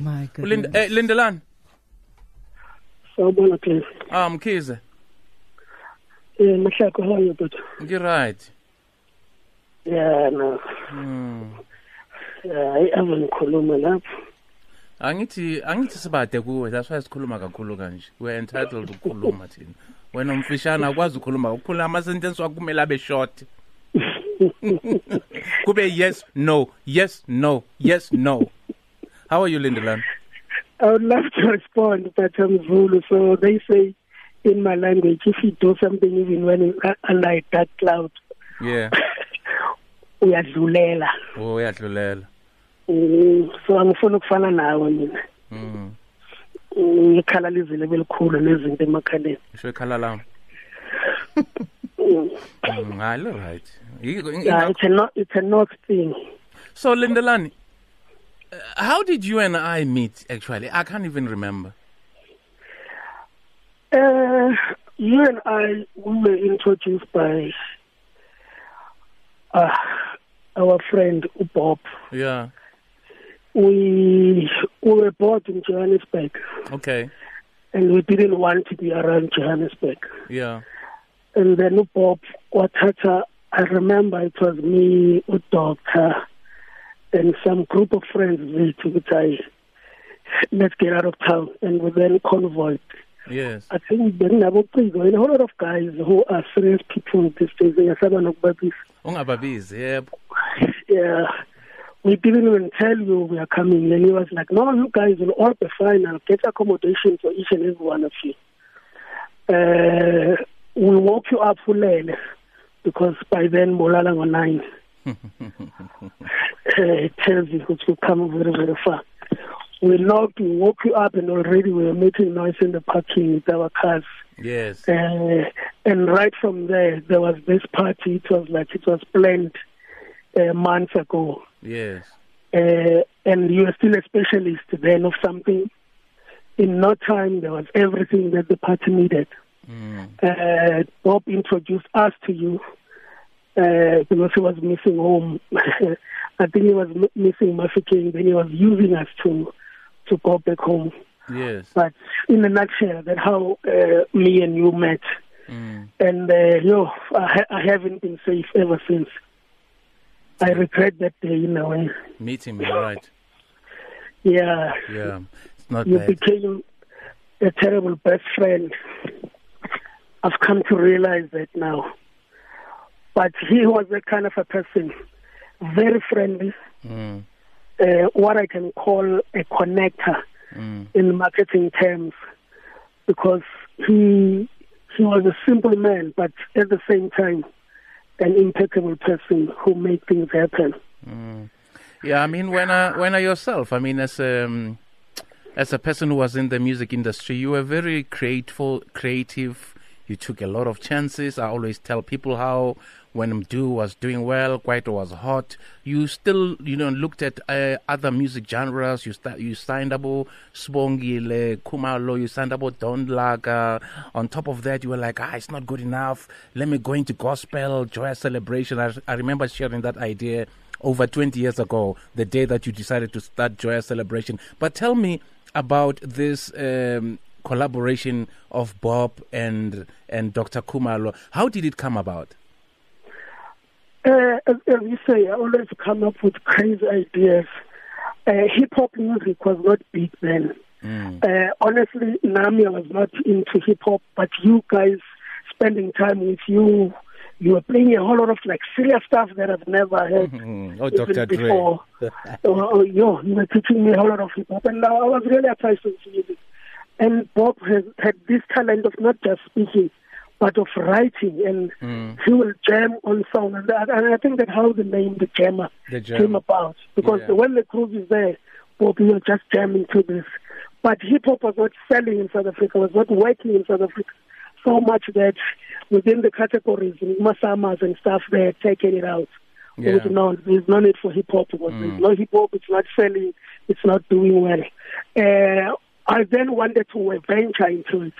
My Ulind goodness. eh, Lindelani Sawubona Glenn. ah mkhize. Eh mahlako how are you but ngi right. Yeah no. Mm. yeah I ave ngikhuluma lapho. angithi angithi sibade kuwe that's why sikhuluma kakhulu kanje. We're entitled ukukhuluma thina. Wena umfishana akwazi ukukhuluma. Ukukhuluma ama sentence wakho kumele abe short. Kube yes no yes no yes no. How are you Lindelani I would love to respond but I'm Zulu so they say in my language if you do something even when under dark cloud yeah uyadlulela. oh uyadlulela Mm, so angifuni ukufana nawe mina. mm Mm, Ikhala lizile belikhulu nezinto emakhaleni. isho ikhala lami Mm. Mm, ngalo right Yeah, it's a not it's a north thing. So Lindelani, how did you and I meet? Actually, I can't even remember. Uh, you and I we were introduced by uh, our friend Bob. Yeah. We we were both in Johannesburg, Okay. and we didn't want to be around Johannesburg. Yeah. And then Bob Watata, I remember it was me, Doctor, and some group of friends with which I let's get out of town, and we then convoyed. Yes. I think then benginabociko and a whole lot of guys who are serious people these days ngisaba nokubabisa Ungababizi. Yebo. yeah we didn't even tell you we are coming and he was like no you guys will all be fine I'll get accommodation for each and every one of you uh we'll walk you up ulele because by then molala 9 uh, it tells you that you come very very far we knocked we woke you up and already we were making noise in the parking with our cars Yes. uh, and right from there, there was this party. It was like it was planned uh, months ago. Yes. Uh, and you were still a specialist then of something. In no time, there was everything that the party needed. Mm. Uh, Bob introduced us to you uh, because he was missing home. I think he was m- missing Mafikeng, then he was using us to to go back home. Yes. But in a nutshell, that's how uh, me and you met. Mm. and uh, yo, I, ha- I haven't been safe ever since. I regret that day in a way. Meeting me, right? Yeah, Yeah. It's not you bad. became a terrible best friend. I've come to realize that now. But he was the kind of a person, very friendly, Mm. uh, what I can call a connector Mm. in marketing terms, because he he was a simple man, but at the same time, an impeccable person who made things happen. Mm. Yeah, I mean, when I, when I yourself, I mean, as um, as a person who was in the music industry, you were very creative. Creative. You took a lot of chances. I always tell people how when Mdu was doing well, Kwaito was hot. You still, you know, looked at uh, other music genres. You sta- you signed up Sibongile, Khumalo. You signed up Don Laka. On top of that, you were like, ah, it's not good enough. Let me go into gospel, joyous celebration. I, I remember sharing that idea over 20 years ago, the day that you decided to start Joyous Celebration. But tell me about this um, collaboration of Bob and and Dr. Khumalo. How did it come about? Uh, as, as you say, I always come up with crazy ideas. Uh, hip hop music was not big then. Mm. Uh, honestly, Nami was not into hip hop, but you guys spending time with you, you were playing a whole lot of like serious stuff that I've never heard. Mm. Oh, Dr. Before. oh, oh, yo, you were teaching me a whole lot of hip hop, and now I was really attached to music. And Bob has had this talent of not just speaking, but of writing, and Mm. he will jam on song, and, that, and I think that how the name the jammer The came about because Yeah. when the groove is there, you are just jamming to this. But hip hop was not selling in South Africa, was not working in South Africa so much that within the categories, Masamas and stuff, they had taken it out. Yeah. Because, no, there's no need for hip hop Mm. there's no hip hop, it's not selling, it's not doing well. Uh, I then wanted to venture into it.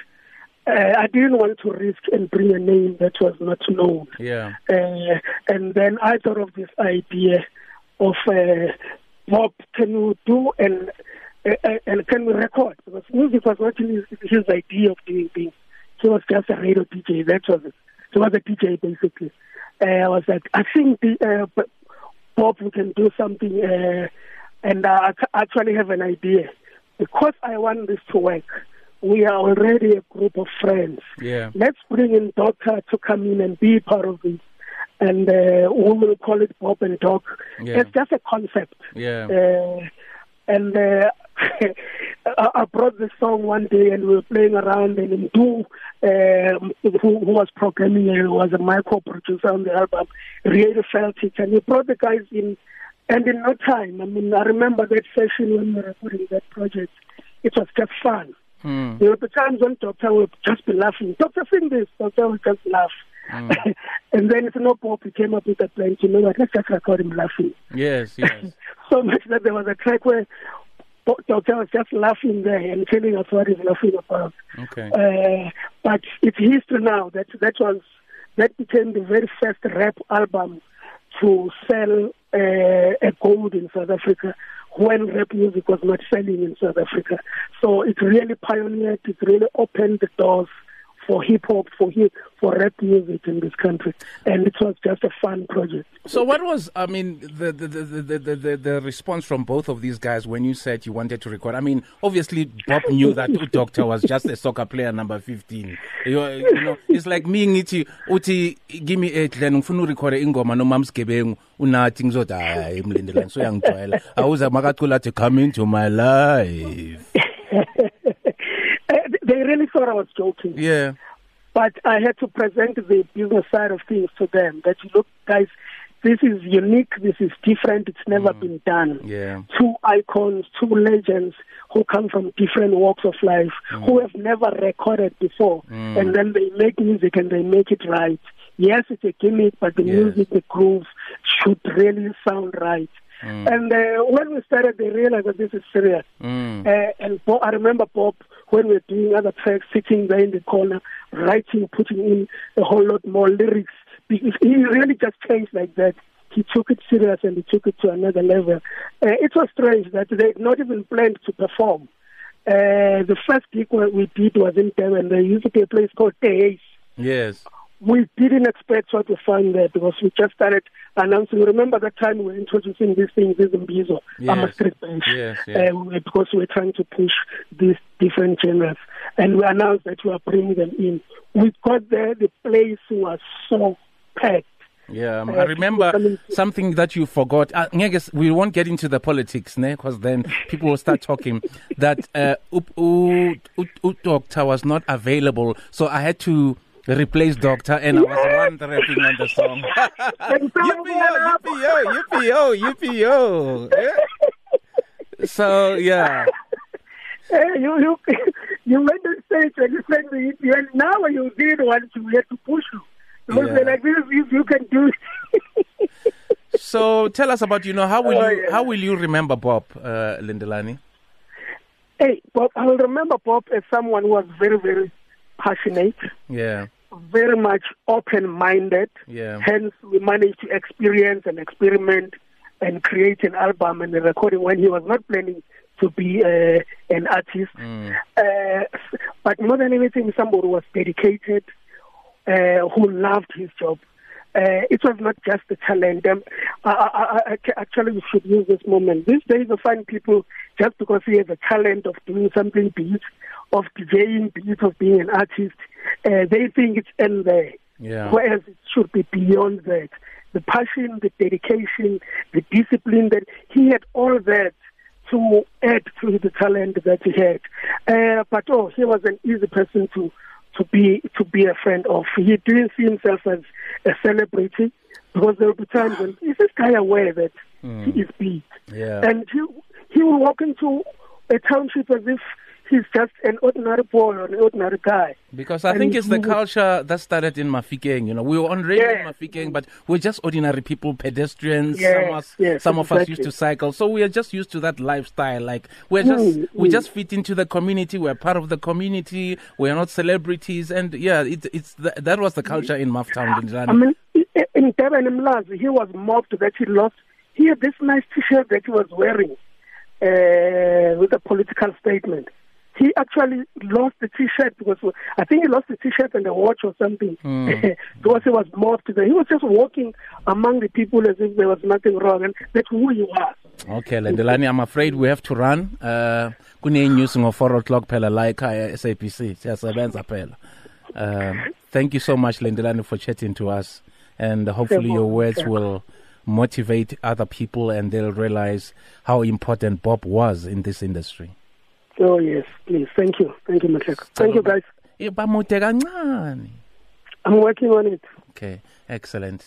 Uh, I didn't want to risk and bring a name that was not known. Yeah. Uh, and then I thought of this idea of uh, Bob, can you do and a, a can can we record? Because music was not his, his idea of doing things. He was just a radio DJ. That was it. He was a DJ basically. Uh, I was like, I think the, uh, Bob, we can do something, uh, and uh, I actually have an idea because I want this to work. We are already a group of friends. Yeah. Let's bring in Doctor to come in and be part of it and uh, we will call it Bob and Doc. Yeah. It's just a concept. Yeah. Uh, and uh, I brought the song one day and we were playing around and Ndu, uh, who, who was programming it, was a micro producer on the album, really felt it and he brought the guys in and in no time, I mean, I remember that session when we were recording that project, it was just fun. Hmm. There were times when Doctor would just be laughing. Doctor, sing this. Doctor would just laugh. Mm. and then it's no Bob, he came up with a plan, you know what, let's just record him laughing. Yes, yes. so much that there was a track where Doctor was just laughing there and telling us what he's laughing about. Okay. Uh, but it's history now. That that was that became the very first rap album to sell uh, a gold in South Africa when rap music was not selling in South Africa. So it really pioneered. It really opened the doors for hip hop, for hip, for rap music in this country, and it was just a fun project. So, what was, I mean, the the, the, the, the, the response from both of these guys when you said you wanted to record? I mean, obviously, Bob knew that Doctor was just a soccer player number 15. You, you know, it's like me ngithi uthi give me a then ngifuna urecord ingoma noma msigebengu unathi ngizothi hayi emlindelani so yangijwayela awuza makacula athi come into my life really thought I was joking. Yeah. But I had to present the business side of things to them. That you look, guys, this is unique. This is different. It's never mm. been done. Yeah. Two icons, two legends who come from different walks of life, mm. who have never recorded before, mm. and then they make music and they make it right. Yes, it's a gimmick, but the yes. music, the groove should really sound right. Mm. And uh, when we started, they realized that this is serious. Mm. Uh, and Bob, I remember Bob when we were doing other tracks, sitting there in the corner, writing, putting in a whole lot more lyrics. He really just changed like that. He took it serious and he took it to another level. Uh, it was strange that they not even planned to perform. Uh, the first gig we did was in Durban. They used to be a place called Days. Yes we didn't expect what we found there because we just started announcing. Remember that time we were introducing these things, this Mbizo, yes. I'm a street bench, yes, yes. Uh, because we were trying to push these different genres. And we announced that we are bringing them in. We got there, the place was so packed. Yeah, um, I remember something that you forgot. Uh, we won't get into the politics, because then people will start talking. that uh, Doctor was not available, so I had to replace Doctor, and I was one rapping on the song. yippee yo, yippee yo, yippee yo. So yeah. Hey, you you you went on stage and you said me, and now you did want to, we had to push you. Because Yeah. like this, you, you can do it. So tell us about you know how will Oh, you yeah. how will you remember Bob uh, Lindelani? Hey, Bob, I will remember Bob as someone who was very, very passionate, Yeah, very much open-minded. yeah, Hence, we managed to experience and experiment and create an album and a recording when he was not planning to be uh, an artist. Mm. Uh, but more than anything, somebody was dedicated, uh, who loved his job. Uh, it was not just the talent. Um, I, I, I, actually, we should use this moment. These days, you find people just because he has a talent of doing something, be it of DJing, be it of being an artist, uh, they think it's in there. yeah. Whereas it should be beyond that. The passion, the dedication, the discipline that he had all that to add to the talent that he had. Uh, but oh, he was an easy person to to be to be a friend of. He didn't see himself as a celebrity because there will be times when is this guy aware that he is big, Yeah. and he he will walk into a township as if he's just an ordinary boy or an ordinary guy. Because I And think it's the culture that started in Mafikeng. You know, we were on radio in Mafikeng, but we're just ordinary people, pedestrians. Yes, some of us, yes, some of us used to cycle, so we are just used to that lifestyle. Like we're just Mm, we mm. just fit into the community. We're part of the community. We're not celebrities, and yeah, it, it's th- that was the culture in Maftown. I mean, in Durban, in Mlazi, he was mobbed that he lost. He had this nice T-shirt that he was wearing. uh, with a political statement. He actually lost the T-shirt because I think he lost the T-shirt and the watch or something Mm. because he was mobbed. He was just walking among the people as if there was nothing wrong, and that's who he was. Okay, Lindelani, I'm afraid we have to run. Uh, kune-news ngo-4 o'clock phela la ekhaya SABC. Siyasebenza phela. Um, thank you so much, Lindelani, for chatting to us. And hopefully your words will motivate other people and they'll realize how important Bob was in this industry. Oh yes, please. Thank you. Thank you, Matleko. Thank you, guys. Eh. I'm working on it. Okay, excellent.